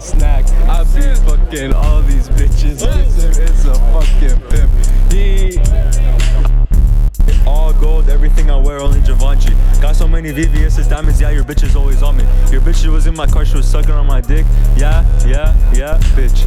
get snacks. I be fucking all these bitches. It's a fucking pimp. He all gold, everything I wear only Givenchy. Got so many VVS's diamonds, yeah, your bitch is always on me. Your bitch was in my car, she was sucking on my dick. Yeah, yeah, yeah, bitch.